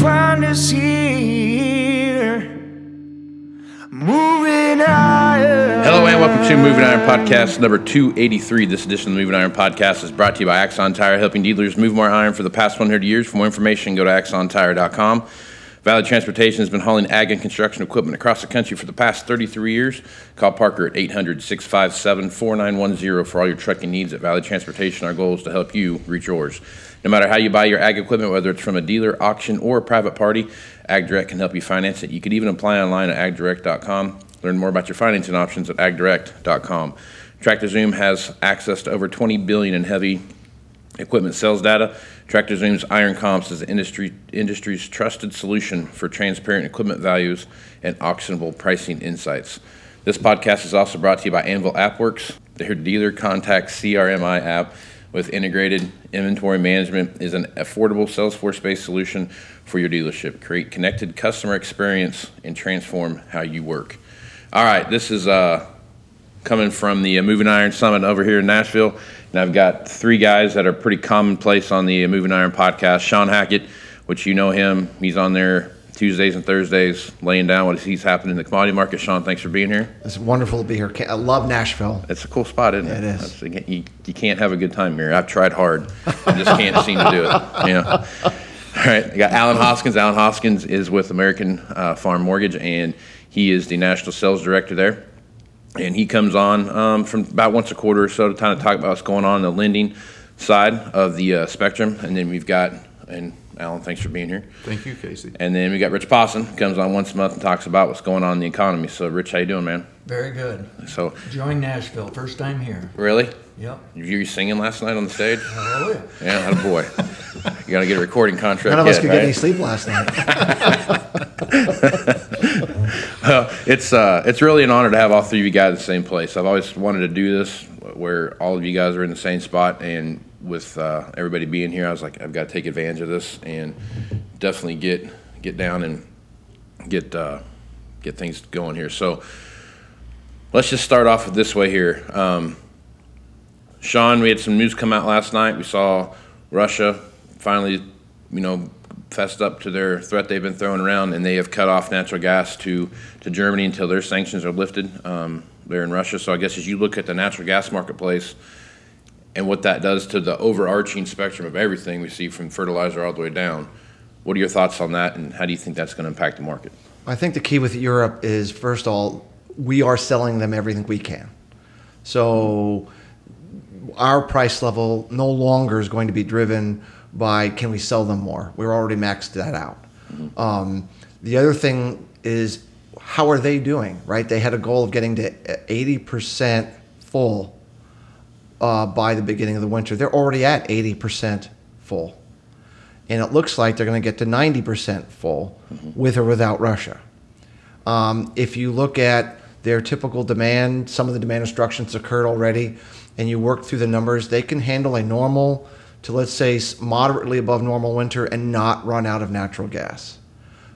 find us here. Moving higher. Hello and welcome to Moving Iron Podcast number 283. This edition of the Moving Iron Podcast is brought to you by Axon Tire, helping dealers move more iron for the past 100 years. For more information, go to axontire.com. Valley Transportation has been hauling ag and construction equipment across the country for the past 33 years. Call Parker at 800 657 4910 for all your trucking needs at Valley Transportation. Our goal is to help you reach yours. No matter how you buy your ag equipment, whether it's from a dealer, auction, or a private party, AgDirect can help you finance it. You can even apply online at agdirect.com. Learn more about your financing options at agdirect.com. Tractor Zoom has access to over 20 billion in heavy equipment sales data. Tractor Zoom's Iron Comps is the industry industry's trusted solution for transparent equipment values and auctionable pricing insights. This podcast is also brought to you by Anvil AppWorks. Their dealer contact CRMI app with integrated inventory management is an affordable Salesforce-based solution for your dealership. Create connected customer experience and transform how you work. All right, this is uh, coming from the uh, Moving Iron Summit over here in Nashville. And I've got three guys that are pretty commonplace on the uh, Moving Iron podcast. Shawn Hackett, which you know him, he's on there Tuesdays and Thursdays laying down what he's happening in the commodity market. Shawn, thanks for being here. It's wonderful to be here. I love Nashville. It's a cool spot, isn't it? It is. That's- You, you can't have a good time here. I've tried hard. I just can't seem to do it. You know? All right, I got Alan Hoskins. Alan Hoskins is with American uh, Farm Mortgage, and he is the national sales director there. And he comes on um, from about once a quarter or so to kind of talk about what's going on in the lending side of the uh, spectrum. And then we've got, and Alan, thanks for being here. Thank you, Casey. And then we got Rich Posson comes on once a month and talks about what's going on in the economy. So, Rich, how you doing, man? Very good. So, Join Nashville, first time here. really, Yep. you were singing last night on the stage? Oh, yeah. Yeah, had a boy. You got to get a recording contract. None of us yet, could right? get any sleep last night. Well, it's uh, it's really an honor to have all three of you guys in the same place. I've always wanted to do this where all of you guys are in the same spot, and with uh, everybody being here, I was like, I've got to take advantage of this and definitely get get down and get uh, get things going here. So let's just start off this way here. Um, Shawn, we had some news come out last night. We saw Russia finally, you know, fessed up to their threat they've been throwing around, and they have cut off natural gas to, to Germany until their sanctions are lifted um, there in Russia. So I guess as you look at the natural gas marketplace and what that does to the overarching spectrum of everything we see from fertilizer all the way down, what are your thoughts on that, and how do you think that's going to impact the market? I think the key with Europe is first of all, we are selling them everything we can. So our price level no longer is going to be driven by can we sell them more. We're already maxed that out. Um, the other thing is how are they doing? Right? They had a goal of getting to 80% full uh, by the beginning of the winter. They're already at 80% full. And it looks like they're going to get to 90% full with or without Russia. Um, if you look at their typical demand, some of the demand instructions occurred already, and you work through the numbers, they can handle a normal to let's say moderately above normal winter and not run out of natural gas.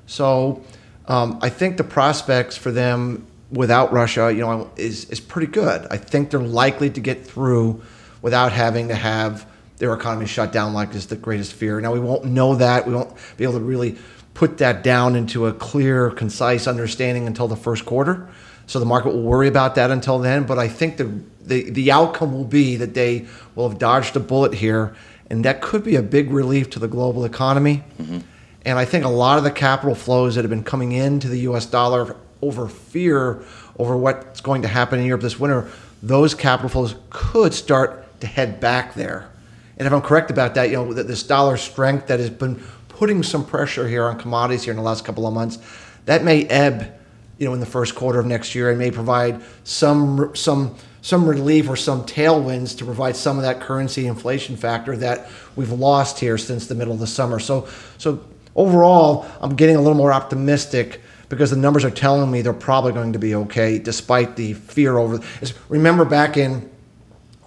So um, I think the prospects for them without Russia, you know, is is pretty good. I think they're likely to get through without having to have their economy shut down like is the greatest fear. Now we won't know that. We won't be able to really put that down into a clear, concise understanding until the first quarter. So the market will worry about that until then. But I think the the, the outcome will be that they will have dodged a bullet here, and that could be a big relief to the global economy. Mm-hmm. And I think a lot of the capital flows that have been coming into the US dollar over fear over what's going to happen in Europe this winter, those capital flows could start to head back there. And if I'm correct about that, you know, this dollar strength that has been putting some pressure here on commodities here in the last couple of months, that may ebb, you know, in the first quarter of next year and may provide some some some relief or some tailwinds to provide some of that currency inflation factor that we've lost here since the middle of the summer. So so overall, I'm getting a little more optimistic because the numbers are telling me they're probably going to be okay despite the fear over. Remember back in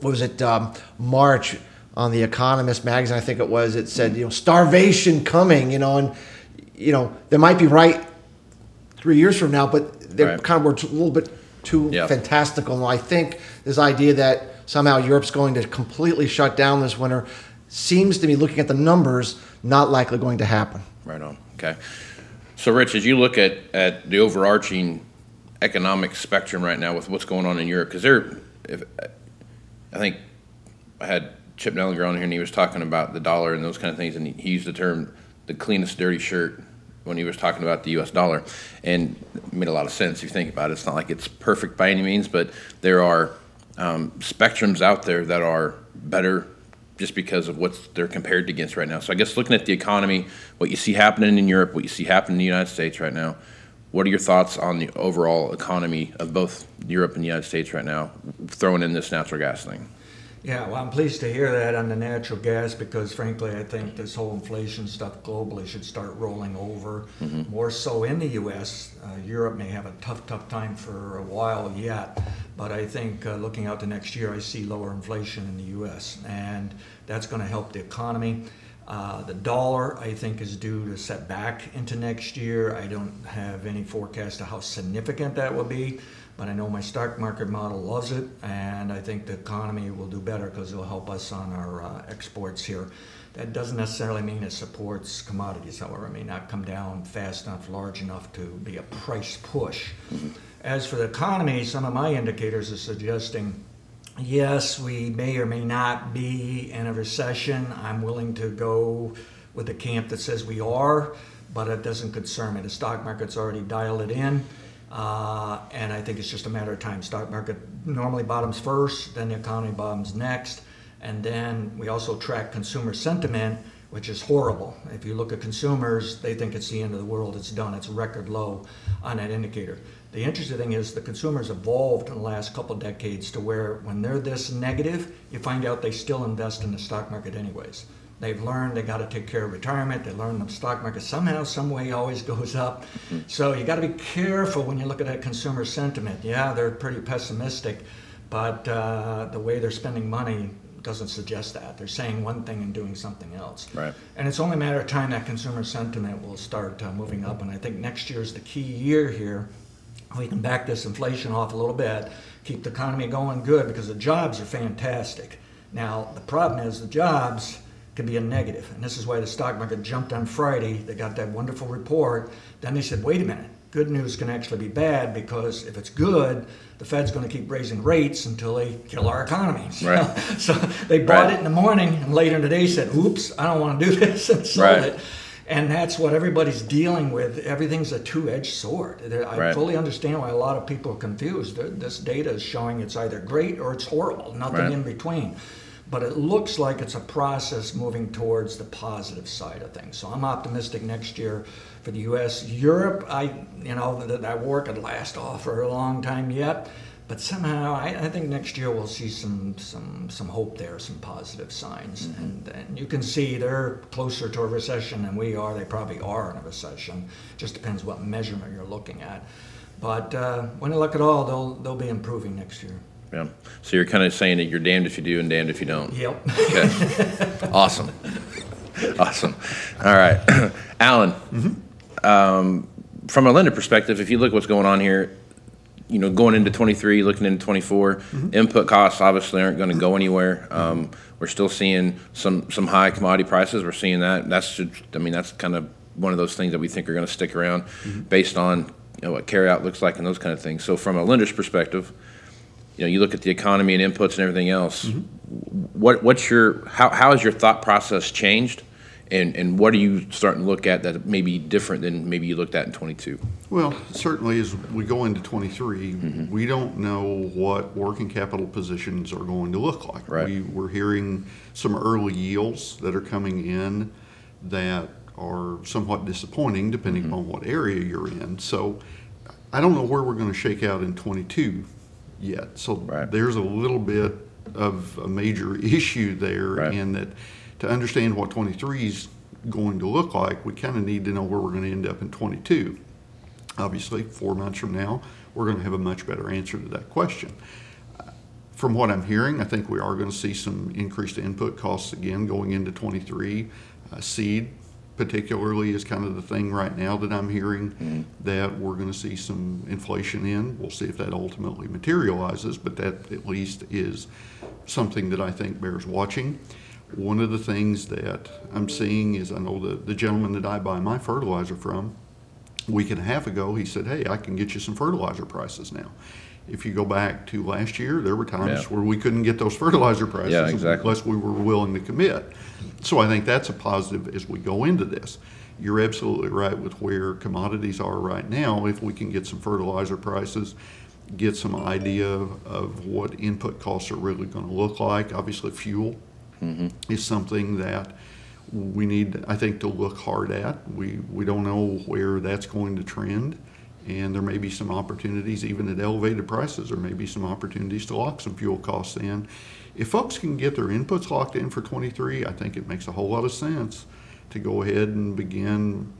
what was it um, March on the Economist magazine? I think it was. It said you know starvation coming. You know, and you know they might be right three years from now, but they Right. kind of were a little bit too Yep. fantastical. And I think this idea that somehow Europe's going to completely shut down this winter seems to me, looking at the numbers, not likely going to happen. Right on. Okay. So, Rich, as you look at, at the overarching economic spectrum right now with what's going on in Europe, because there, if, I think I had Chip Nellinger on here and he was talking about the dollar and those kind of things, and he, used the term the cleanest dirty shirt when he was talking about the U.S. dollar, and it made a lot of sense if you think about it. It's not like it's perfect by any means, but there are um, spectrums out there that are better just because of what they're compared against right now. So I guess looking at the economy, what you see happening in Europe, what you see happening in the United States right now, what are your thoughts on the overall economy of both Europe and the United States right now, throwing in this natural gas thing? Yeah, well, I'm pleased to hear that on the natural gas because, frankly, I think this whole inflation stuff globally should start rolling over. More so in the U.S. Uh, Europe may have a tough, tough time for a while yet, but I think uh, looking out to next year, I see lower inflation in the U.S., and that's going to help the economy. Uh, the dollar, I think, is due to set back into next year. I don't have any forecast of how significant that will be, but I know my stock market model loves it, and I think the economy will do better because it will help us on our uh, exports here. That doesn't necessarily mean it supports commodities, however, it may not come down fast enough, large enough to be a price push. As for the economy, some of my indicators are suggesting yes, we may or may not be in a recession. I'm willing to go with the camp that says we are, but it doesn't concern me. The stock market's already dialed it in. Uh, and I think it's just a matter of time. Stock market normally bottoms first, then the economy bottoms next, and then we also track consumer sentiment, which is horrible. If you look at consumers, they think it's the end of the world. It's done. It's record low on that indicator. The interesting thing is the consumers evolved in the last couple decades to where when they're this negative, you find out they still invest in the stock market anyways. They've learned they got to take care of retirement. They learned the stock market somehow, some way always goes up. So you got to be careful when you look at that consumer sentiment. Yeah, they're pretty pessimistic, but uh, the way they're spending money doesn't suggest that. They're saying one thing and doing something else. Right. And it's only a matter of time that consumer sentiment will start uh, moving up. And I think next year is the key year here. We can back this inflation off a little bit, keep the economy going good because the jobs are fantastic. Now, the problem is the jobs can be a negative. And this is why the stock market jumped on Friday. They got that wonderful report. Then they said, wait a minute, good news can actually be bad because if it's good, the Fed's going to keep raising rates until they kill our economy. So, Right. so they bought Right. it in the morning and later in the day said, oops, I don't want to do this and sold Right. it. And that's what everybody's dealing with. Everything's a two-edged sword. I Right. fully understand why a lot of people are confused. This data is showing it's either great or it's horrible, nothing Right. in between. But it looks like it's a process moving towards the positive side of things. So I'm optimistic next year for the U.S. Europe, I, you know, that, that war could last off for a long time yet. But somehow, I, I think next year we'll see some some some hope there, some positive signs, and, and you can see they're closer to a recession than we are. They probably are in a recession. Just depends what measurement you're looking at. But uh, when you look at all, they'll they'll be improving next year. Yeah. So you're kind of saying that you're damned if you do and damned if you don't. Yep. Okay. awesome. Awesome. All right. Alan, um, from a lender perspective, if you look at what's going on here, you know, going into 23, looking into 24, mm-hmm. input costs obviously aren't going to go anywhere. Um, we're still seeing some, some high commodity prices. We're seeing that. That's, just, I mean, that's kind of one of those things that we think are going to stick around mm-hmm. based on, you know, what carryout looks like and those kind of things. So from a lender's perspective, you know, you look at the economy and inputs and everything else. Mm-hmm. What what's your how how has your thought process changed, and and what are you starting to look at that may be different than maybe you looked at in 22? Well, certainly as we go into 23, mm-hmm. we don't know what working capital positions are going to look like. Right. We, we're hearing some early yields that are coming in that are somewhat disappointing depending mm-hmm. upon what area you're in. So I don't know where we're going to shake out in 22 yet. So Right. there's a little bit of a major issue there Right. in that to understand what 23 is going to look like, we kind of need to know where we're going to end up in 22 obviously, four months from now, we're going to have a much better answer to that question. From what I'm hearing, I think we are going to see some increased input costs again going into 23. Uh, seed, particularly, is kind of the thing right now that I'm hearing that we're going to see some inflation in. We'll see if that ultimately materializes, but that at least is something that I think bears watching. One of the things that I'm seeing is I know the, the gentleman that I buy my fertilizer from, a week and a half ago, he said, "Hey, I can get you some fertilizer prices now." If you go back to last year, there were times Yeah. where we couldn't get those fertilizer prices Yeah, exactly. unless we were willing to commit. So I think that's a positive as we go into this. You're absolutely right with where commodities are right now. If we can get some fertilizer prices, get some idea of what input costs are really going to look like. Obviously, fuel Mm-hmm. is something that we need, I think, to look hard at. We, we don't know where that's going to trend, and there may be some opportunities, even at elevated prices, there may be some opportunities to lock some fuel costs in. If folks can get their inputs locked in for 23, I think it makes a whole lot of sense to go ahead and begin,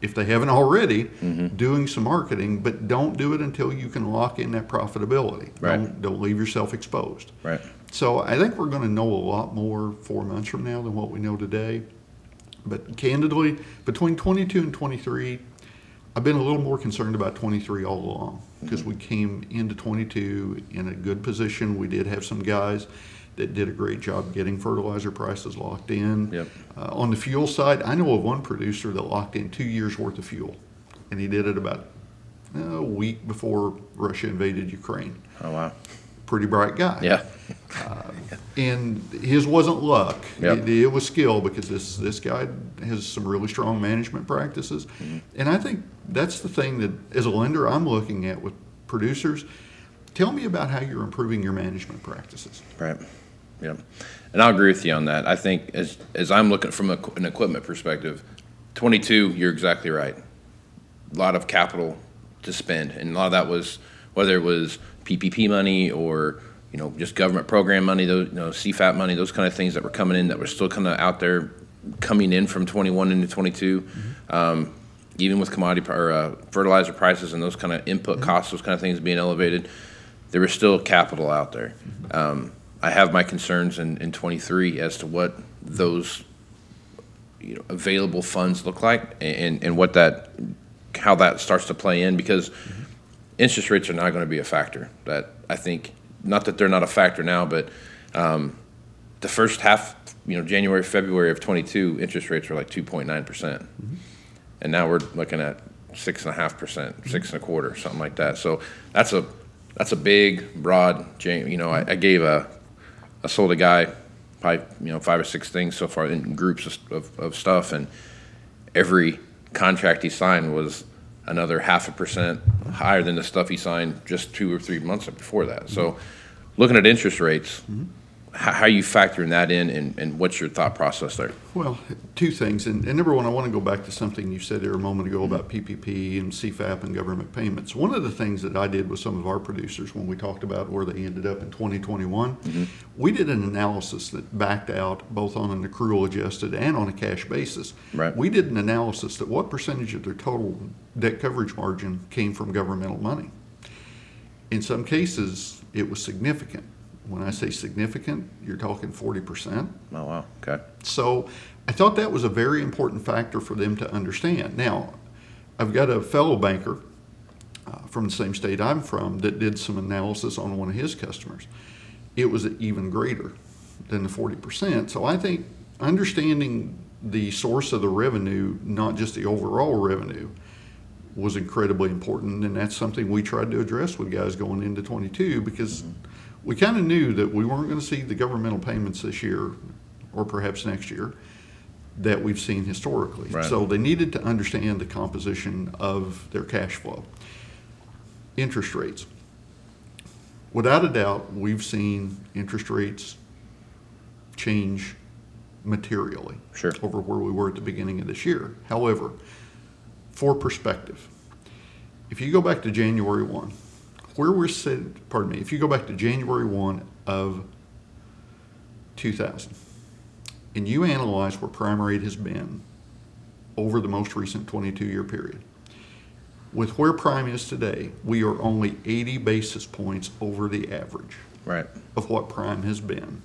if they haven't already, mm-hmm. doing some marketing, but don't do it until you can lock in that profitability. Right. Don't, don't leave yourself exposed. Right. So I think we're going to know a lot more four months from now than what we know today. But candidly, between 22 and 23, I've been a little more concerned about 23 all along because we came into 22 in a good position. We did have some guys that did a great job getting fertilizer prices locked in. Yep. Uh, on the fuel side, I know of one producer that locked in two years worth of fuel, and he did it about uh, a week before Russia invaded Ukraine. Oh wow. Pretty bright guy. Yeah. And his wasn't luck. Yep. It, it was skill because this this guy has some really strong management practices. Mm-hmm. And I think that's the thing that as a lender I'm looking at with producers. Tell me about how you're improving your management practices. Right. Yeah. And I'll agree with you on that. I think as as I'm looking from a, an equipment perspective, 22, you're exactly right. A lot of capital to spend, and a lot of that was whether it was PPP money or you know just government program money, those you know CFAP money, those kind of things that were coming in that were still kind of out there coming in from 21 into 22. Um, even with commodity or uh, fertilizer prices and those kind of input costs, those kind of things being elevated, there was still capital out there. Um, I have my concerns in, in 23 as to what those you know available funds look like and, and what that how that starts to play in because interest rates are not going to be a factor. That I think not that they're not a factor now, but um, the first half, you know, January February of 22, interest rates were like 2.9 percent, and now we're looking at six and a half percent, six and a quarter, something like that. So that's a that's a big, broad. You know, I, I gave a I sold a guy probably you know five or six things so far in groups of, of, of stuff, and every contract he signed was another half a percent higher than the stuff he signed just two or three months before that. So, looking at interest rates, mm-hmm. How, how you factoring that in, and, and what's your thought process there? Well, two things. And, and number one, I want to go back to something you said there a moment ago about PPP and CFAP and government payments. One of the things that I did with some of our producers when we talked about where they ended up in 2021, mm-hmm. we did an analysis that backed out both on an accrual adjusted and on a cash basis. Right. We did an analysis that what percentage of their total debt coverage margin came from governmental money. In some cases, it was significant. When I say significant, you're talking 40%. Oh wow. Okay. So I thought that was a very important factor for them to understand. Now, I've got a fellow banker uh, from the same state I'm from that did some analysis on one of his customers. It was even greater than the 40%. So I think understanding the source of the revenue, not just the overall revenue, was incredibly important. And that's something we tried to address with guys going into 22 because we kind of knew that we weren't going to see the governmental payments this year or perhaps next year that we've seen historically. Right. So they needed to understand the composition of their cash flow. Interest rates. Without a doubt, we've seen interest rates change materially Sure. over where we were at the beginning of this year. However, for perspective, if you go back to January 1, where we're sitting, pardon me, if you go back to January 1 of 2000, and you analyze where prime rate has been over the most recent 22 year period, with where prime is today, we are only 80 basis points over the average Right. of what prime has been.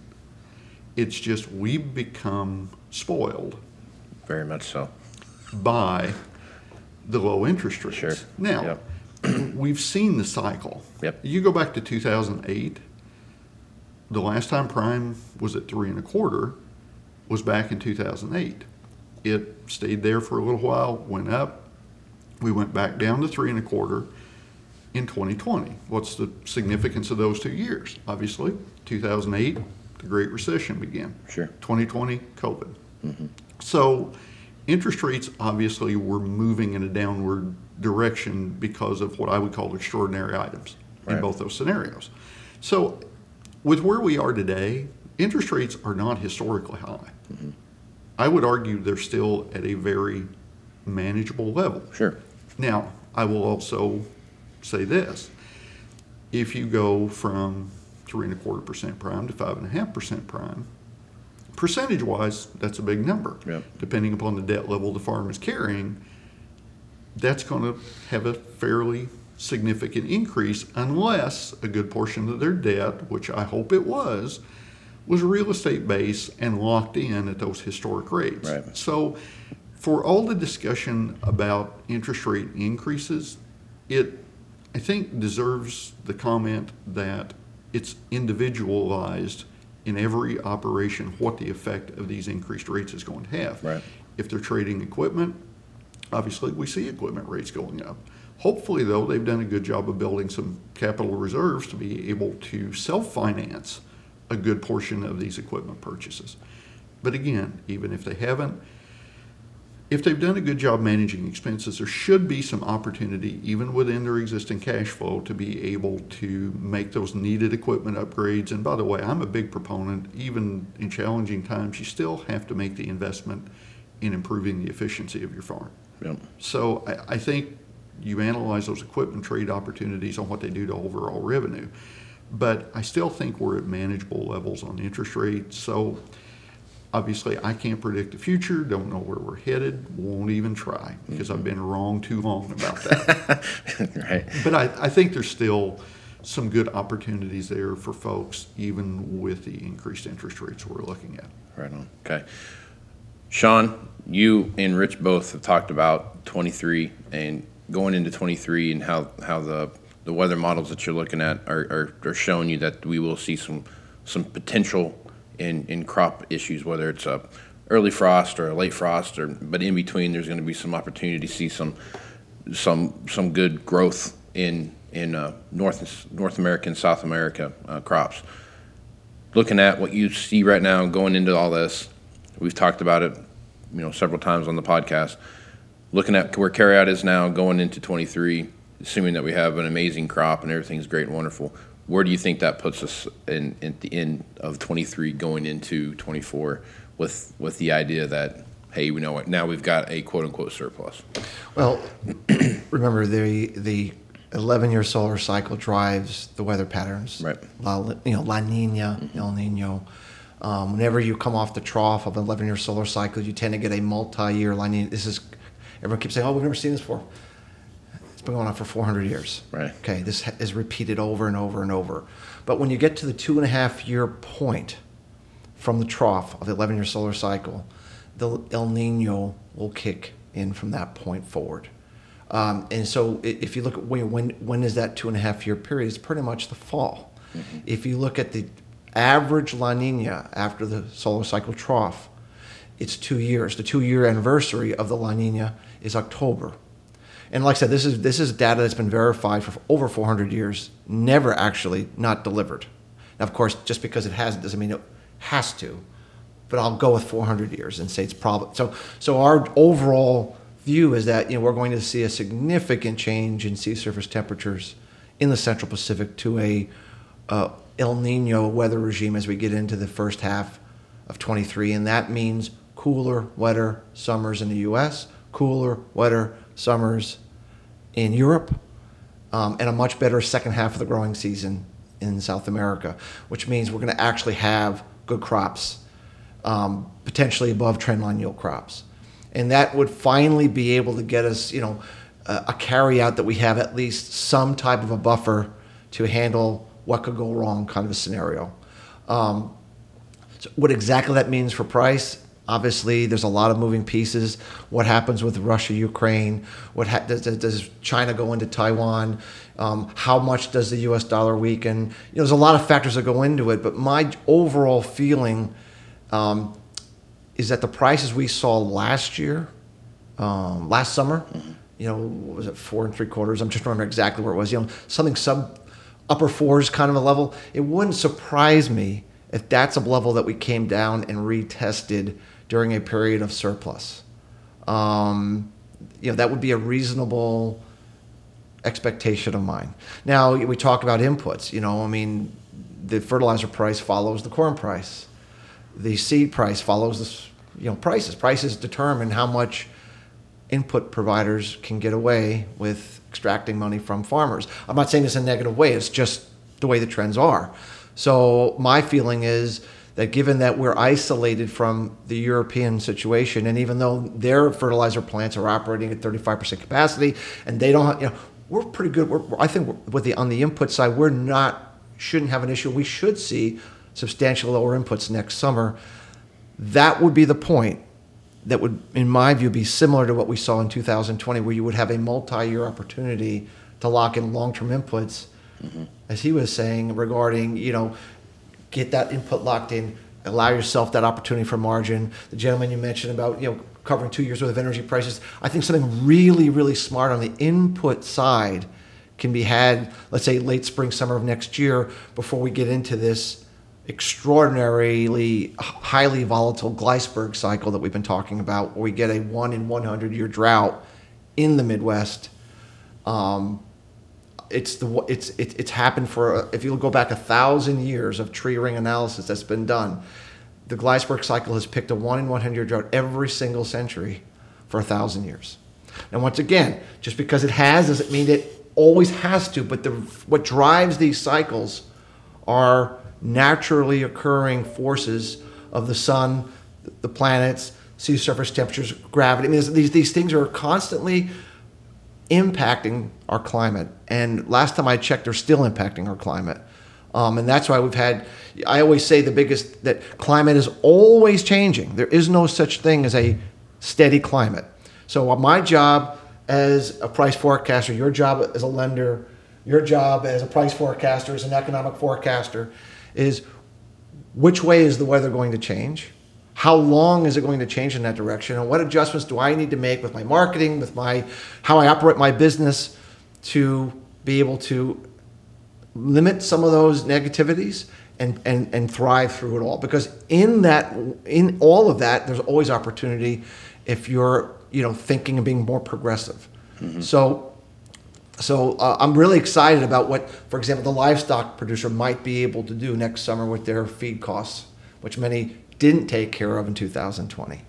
It's just we've become spoiled Very much so. by the low interest rates. Sure. Now, we've seen the cycle. Yep. You go back to 2008, the last time prime was at three and a quarter was back in 2008. It stayed there for a little while, went up. We went back down to three and a quarter in 2020. What's the significance of those two years? Obviously, 2008, the Great Recession began. Sure. 2020, COVID. Mm-hmm. So interest rates obviously were moving in a downward direction because of what I would call extraordinary items in both those scenarios. So with where we are today, interest rates are not historically high. Mm-hmm. I would argue they're still at a very manageable level. Sure. Now, I will also say this. If you go from three and a quarter percent prime to five and a half percent prime, percentage wise, that's a big number. Yep. Depending upon the debt level the farm is carrying, that's going to have a fairly significant increase unless a good portion of their debt, which I hope it was, was real estate based and locked in at those historic rates. Right. So, for all the discussion about interest rate increases, it I think deserves the comment that it's individualized in every operation what the effect of these increased rates is going to have. Right. If they're trading equipment, obviously we see equipment rates going up. Hopefully, though, they've done a good job of building some capital reserves to be able to self finance a good portion of these equipment purchases. But again, even if they haven't, if they've done a good job managing expenses, there should be some opportunity, even within their existing cash flow, to be able to make those needed equipment upgrades. And by the way, I'm a big proponent, even in challenging times, you still have to make the investment in improving the efficiency of your farm. Yep. So I, I think you analyze those equipment trade opportunities on what they do to overall revenue. But I still think we're at manageable levels on interest rates. So obviously, I can't predict the future, don't know where we're headed, won't even try because I've mm-hmm. been wrong too long about that. right. but I, I think there's still some good opportunities there for folks, even with the increased interest rates we're looking at. Right on. Okay. Shawn, you and Rich both have talked about 23 and going into 23 and how, how the, the weather models that you're looking at are, are, are showing you that we will see some, some potential in, in crop issues, whether it's a early frost or a late frost, or but in between, there's going to be some opportunity to see some some some good growth in in uh, North North America and South America uh, crops. Looking at what you see right now going into all this, we've talked about it, you know, several times on the podcast. Looking at where carryout is now going into 23, assuming that we have an amazing crop and everything's great and wonderful, where do you think that puts us in at the end of 23 going into 24 with with the idea that hey, we know what now we've got a quote unquote surplus. Well, remember the the 11 year solar cycle drives the weather patterns. Right. La, you know, La Nina, mm-hmm. El Nino. Um, whenever you come off the trough of an 11 year solar cycle, you tend to get a multi year La Nina. This is, everyone keeps saying, oh, we've never seen this before. It's been going on for 400 years. Right. Okay, this is repeated over and over and over. But when you get to the two and a half year point from the trough of the 11 year solar cycle, the El Nino will kick in from that point forward. Um, and so if you look at when, when, when is that two and a half year period, it's pretty much the fall. If you look at the average La Nina after the solar cycle trough, it's two years. The two year anniversary of the La Nina is October. And like I said, this is this is data that's been verified for over 400 years, never actually not delivered. Now, of course, just because it hasn't doesn't mean it has to. But I'll go with 400 years and say it's probably so. So our overall view is that you know we're going to see a significant change in sea surface temperatures in the Central Pacific to a uh, El Nino weather regime as we get into the first half of 23, and that means cooler, wetter summers in the U.S., cooler, wetter summers in Europe, um, and a much better second half of the growing season in South America, which means we're going to actually have good crops, um, potentially above trendline yield crops, and that would finally be able to get us, you know, a, a carry out that we have at least some type of a buffer to handle what could go wrong, kind of a scenario. Um, so what exactly that means for price? Obviously, there's a lot of moving pieces. What happens with Russia, Ukraine? What ha- does, does- China go into Taiwan? Um, how much does the U.S. dollar weaken? You know, there's a lot of factors that go into it. But my overall feeling um, is that the prices we saw last year, um, last summer, you know, what was it four and three quarters? I'm just remembering exactly where it was. You know, something sub upper fours kind of a level. It wouldn't surprise me if that's a level that we came down and retested during a period of surplus. Um, you know, that would be a reasonable expectation of mine. Now we talk about inputs. You know, I mean, the fertilizer price follows the corn price. The seed price follows the You know, prices. Prices determine how much input providers can get away with extracting money from farmers. I'm not saying this in a negative way. It's just the way the trends are. So my feeling is that given that we're isolated from the European situation, and even though their fertilizer plants are operating at 35% capacity, and they don't, you know, we're pretty good. We're, I think with the on the input side, we're not shouldn't have an issue. We should see substantial lower inputs next summer. That would be the point that would, in my view, be similar to what we saw in 2020, where you would have a multi-year opportunity to lock in long-term inputs, mm-hmm. as he was saying regarding, you know, get that input locked in, allow yourself that opportunity for margin. The gentleman you mentioned about, you know, covering two years worth of energy prices. I think something really, really smart on the input side can be had, let's say late spring, summer of next year, before we get into this extraordinarily highly volatile Gleisberg cycle that we've been talking about, where we get a one in 100 year drought in the Midwest. Um, it's the it's it, it's happened for if you go back a thousand years of tree ring analysis that's been done. The Gleisberg cycle has picked a one in 100 year drought every single century for a thousand years. Now, once again, just because it has doesn't mean it always has to. But the what drives these cycles are naturally occurring forces of the sun, the planets, sea surface temperatures, gravity. I mean, these these things are constantly impacting our climate. And last time I checked, they're still impacting our climate. Um, and that's why we've had, I always say the biggest, that climate is always changing. There is no such thing as a steady climate. So my job as a price forecaster, your job as a lender, your job as a price forecaster, as an economic forecaster, is which way is the weather going to change? How long is it going to change in that direction? And what adjustments do I need to make with my marketing, with my how I operate my business to be able to limit some of those negativities and, and, and thrive through it all? Because in that in all of that, there's always opportunity if you're you know thinking and being more progressive. Mm-hmm. So so uh, I'm really excited about what, for example, the livestock producer might be able to do next summer with their feed costs, which many didn't take care of in 2020.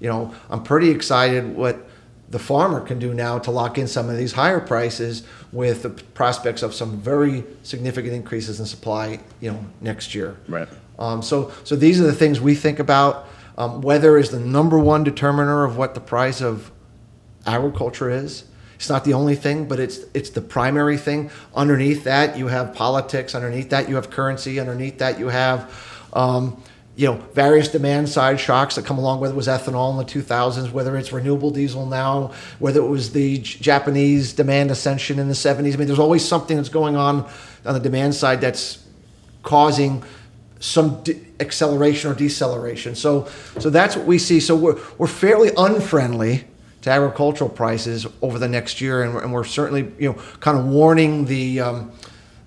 You know, I'm pretty excited what the farmer can do now to lock in some of these higher prices with the prospects of some very significant increases in supply, you know, next year. Right. Um, so, so these are the things we think about. Um, weather is the number one determiner of what the price of agriculture is. It's not the only thing, but it's it's the primary thing. Underneath that, you have politics. Underneath that, you have currency. Underneath that, you have um, you know various demand side shocks that come along. Whether it was ethanol in the 2000s, whether it's renewable diesel now, whether it was the Japanese demand ascension in the 70s. I mean, there's always something that's going on on the demand side that's causing some de- acceleration or deceleration. So, so that's what we see. So we're, we're fairly unfriendly to agricultural prices over the next year, and we're, and we're certainly you know kind of warning the um,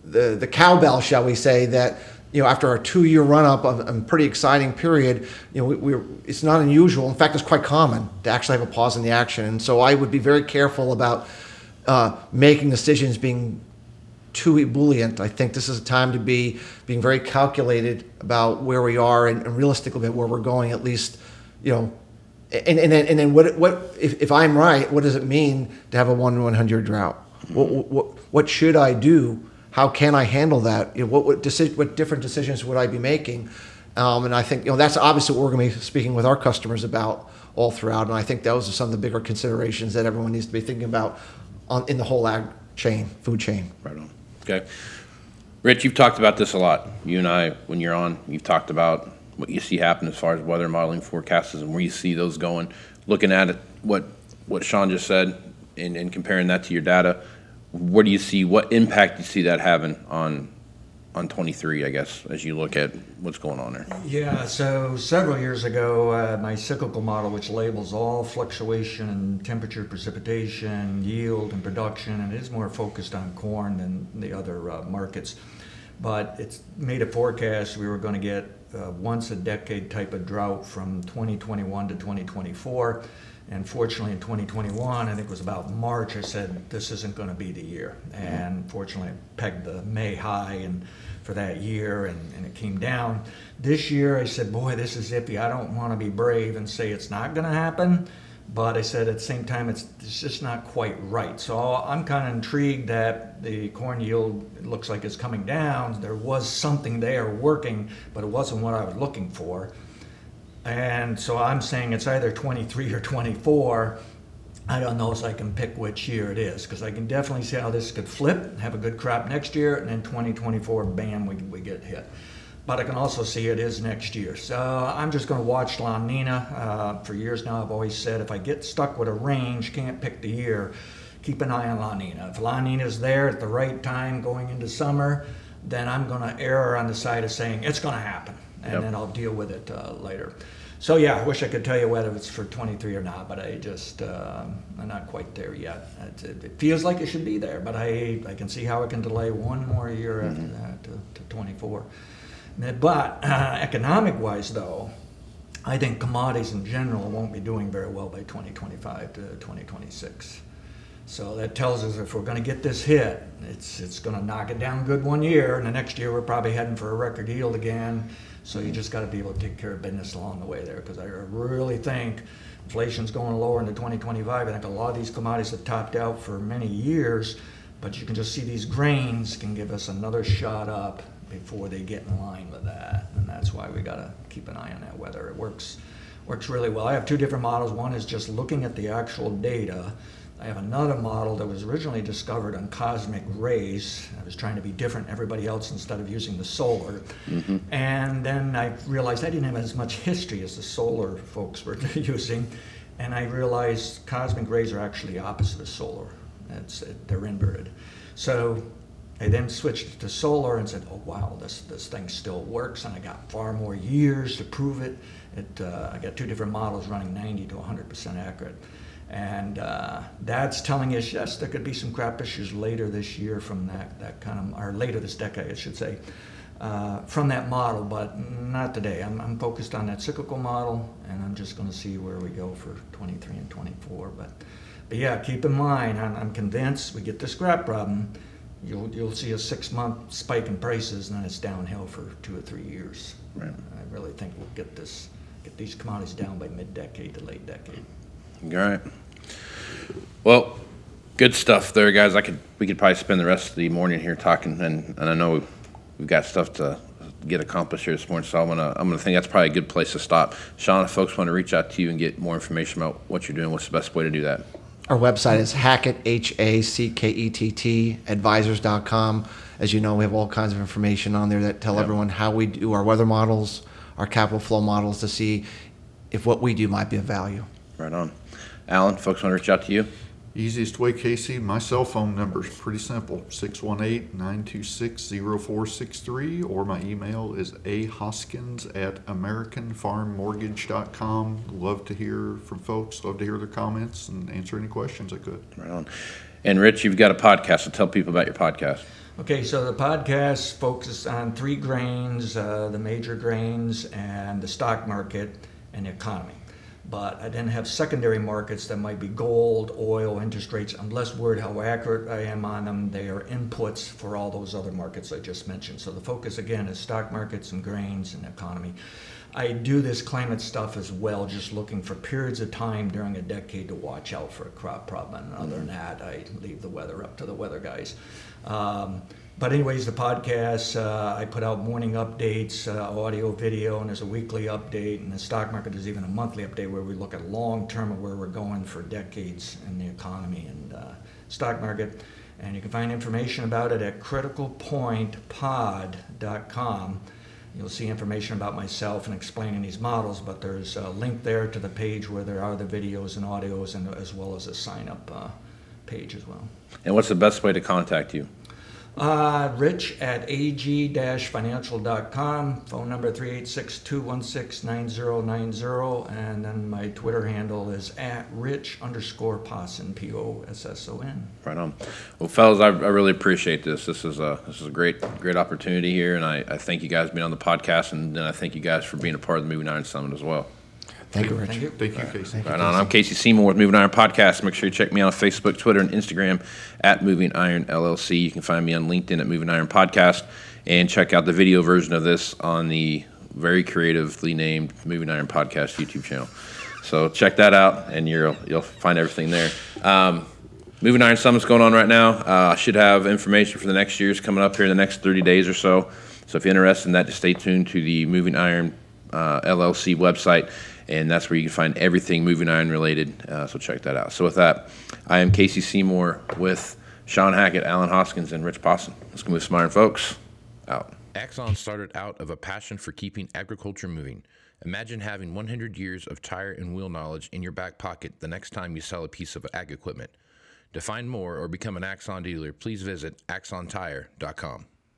the the cowbell, shall we say, that you know after our two year run up of a pretty exciting period, you know we, we're it's not unusual. In fact, it's quite common to actually have a pause in the action, and so I would be very careful about uh, making decisions being too ebullient. I think this is a time to be being very calculated about where we are and, and realistic about where we're going. At least, you know, and and then, and then what what if, if I'm right? What does it mean to have a one one hundred drought? What, what what should I do? How can I handle that? You know, what what, deci- what different decisions would I be making? Um, and I think you know that's obviously what we're going to be speaking with our customers about all throughout. And I think those are some of the bigger considerations that everyone needs to be thinking about on in the whole ag chain, food chain. Right on. Okay. Rich, you've talked about this a lot. You and I, when you're on, you've talked about what you see happen as far as weather modeling forecasts and where you see those going. Looking at it, what what Shawn just said, and, and comparing that to your data, what do you see what impact do you see that having on on 23? I guess as you look at what's going on there. Yeah, so several years ago, uh, my cyclical model, which labels all fluctuation in temperature, precipitation, yield, and production, and is more focused on corn than the other uh, markets. But it's made a forecast we were going to get uh, once a decade type of drought from 2021 to 2024. And fortunately, in 2021, I think it was about March, I said, this isn't going to be the year. And fortunately, I pegged the May high and for that year, and, and it came down. This year, I said, boy, this is iffy. I don't want to be brave and say it's not going to happen. But I said at the same time, it's, it's just not quite right. So I'm kind of intrigued that the corn yield looks like it's coming down. There was something there working, but it wasn't what I was looking for. And so I'm saying it's either 23 or 24. I don't know if I can pick which year it is because I can definitely see how this could flip, have a good crop next year, and then 2024, bam, we, we get hit. But I can also see it is next year. So I'm just going to watch La Nina. Uh, for years now, I've always said if I get stuck with a range, can't pick the year, keep an eye on La Nina. If La Nina's there at the right time going into summer, then I'm going to err on the side of saying it's going to happen and Yep. then I'll deal with it uh, later. So yeah, I wish I could tell you whether it's for 23 or not, but I just um, I'm not quite there yet. It, it, it feels like it should be there, but I I can see how it can delay one more year after that to, to 24. But uh, economic wise, though, I think commodities in general won't be doing very well by 2025 to 2026. So that tells us if we're going to get this hit, it's it's going to knock it down good one year, and the next year we're probably heading for a record yield again. So you just got to be able to take care of business along the way there, because I really think inflation's going lower into 2025. I think a lot of these commodities have topped out for many years, but you can just see these grains can give us another shot up before they get in line with that, and that's why we got to keep an eye on that weather. It works works really well. I have two different models. One is just looking at the actual data. I have another model that was originally discovered on cosmic rays. I was trying to be different than everybody else instead of using the solar. Mm-hmm. And then I realized I didn't have as much history as the solar folks were using. And I realized cosmic rays are actually opposite of solar. It's, they're inverted. So I then switched to solar and said, "Oh wow, this this thing still works." And I got far more years to prove it. It uh, I got two different models running 90 to 100 percent accurate, and uh, that's telling us yes, there could be some crop issues later this year from that that kind of or later this decade, I should say. Uh, from that model, but not today. I'm, I'm focused on that cyclical model, and I'm just going to see where we go for 23 and 24. But, but yeah, keep in mind, I'm, I'm convinced we get the scrap problem you'll you'll see a six month spike in prices and then it's downhill for two or three years. Right. I really think we'll get this get these commodities down by mid decade to late decade. All right. Well, good stuff there, guys. I could we could probably spend the rest of the morning here talking, and, and I know we've, we've got stuff to get accomplished here this morning. So I'm gonna I'm gonna think that's probably a good place to stop. Shawn, if folks want to reach out to you and get more information about what you're doing, what's the best way to do that? Our website is Hackett, H A C K E T T, advisors.com. As you know, we have all kinds of information on there that tell Yep. everyone how we do our weather models, our capital flow models to see if what we do might be of value. Right on. Alan, folks want to reach out to you? Easiest way, Casey, my cell phone number is pretty simple 618 926 0463, or my email is ahoskins at AmericanFarmMortgage.com. Love to hear from folks, love to hear their comments and answer any questions I could. Right on. And Rich, you've got a podcast, so tell people about your podcast. Okay, so the podcast focuses on three grains, uh, the major grains, and the stock market and the economy. But I then have secondary markets that might be gold, oil, interest rates. I'm less worried how accurate I am on them. They are inputs for all those other markets I just mentioned. So the focus again is stock markets and grains and economy. I do this climate stuff as well, just looking for periods of time during a decade to watch out for a crop problem. And other than that, I leave the weather up to the weather guys. Um, but anyways, the podcast, uh, I put out morning updates, uh, audio, video, and there's a weekly update. And the stock market is even a monthly update where we look at long term of where we're going for decades in the economy and uh, stock market. And you can find information about it at criticalpointpod.com. You'll see information about myself and explaining these models, but there's a link there to the page where there are the videos and audios, and as well as a sign up uh, page as well. And what's the best way to contact you? Uh, Rich at ag-financial.com, phone number 386-216-9090, and then my Twitter handle is at rich underscore Posson, P-O-S-S-O-N. Right on. Well, fellas, I, I really appreciate this. This is a this is a great great opportunity here, and I, I thank you guys for being on the podcast, and then I thank you guys for being a part of the Moving Iron Summit as well. Thank you, Rich. Thank you. Thank you, Casey. Right on. I'm Casey Seymour with Moving Iron Podcast. Make sure you check me out on Facebook, Twitter, and Instagram at Moving Iron LLC. You can find me on LinkedIn at Moving Iron Podcast, and check out the video version of this on the very creatively named Moving Iron Podcast YouTube channel. So check that out, and you'll you'll find everything there. Um, Moving Iron Summit's going on right now. Uh, I should have information for the next year's coming up here in the next 30 days or so. So if you're interested in that, just stay tuned to the Moving Iron uh, LLC website, and that's where you can find everything Moving Iron related. Uh, so check that out. So with that, I am Casey Seymour with Shawn Hackett, Alan Hoskins, and Rich Posson. Let's go move some iron, folks. Out. Axon started out of a passion for keeping agriculture moving. Imagine having 100 years of tire and wheel knowledge in your back pocket the next time you sell a piece of ag equipment. To find more or become an Axon dealer, please visit axontire.com.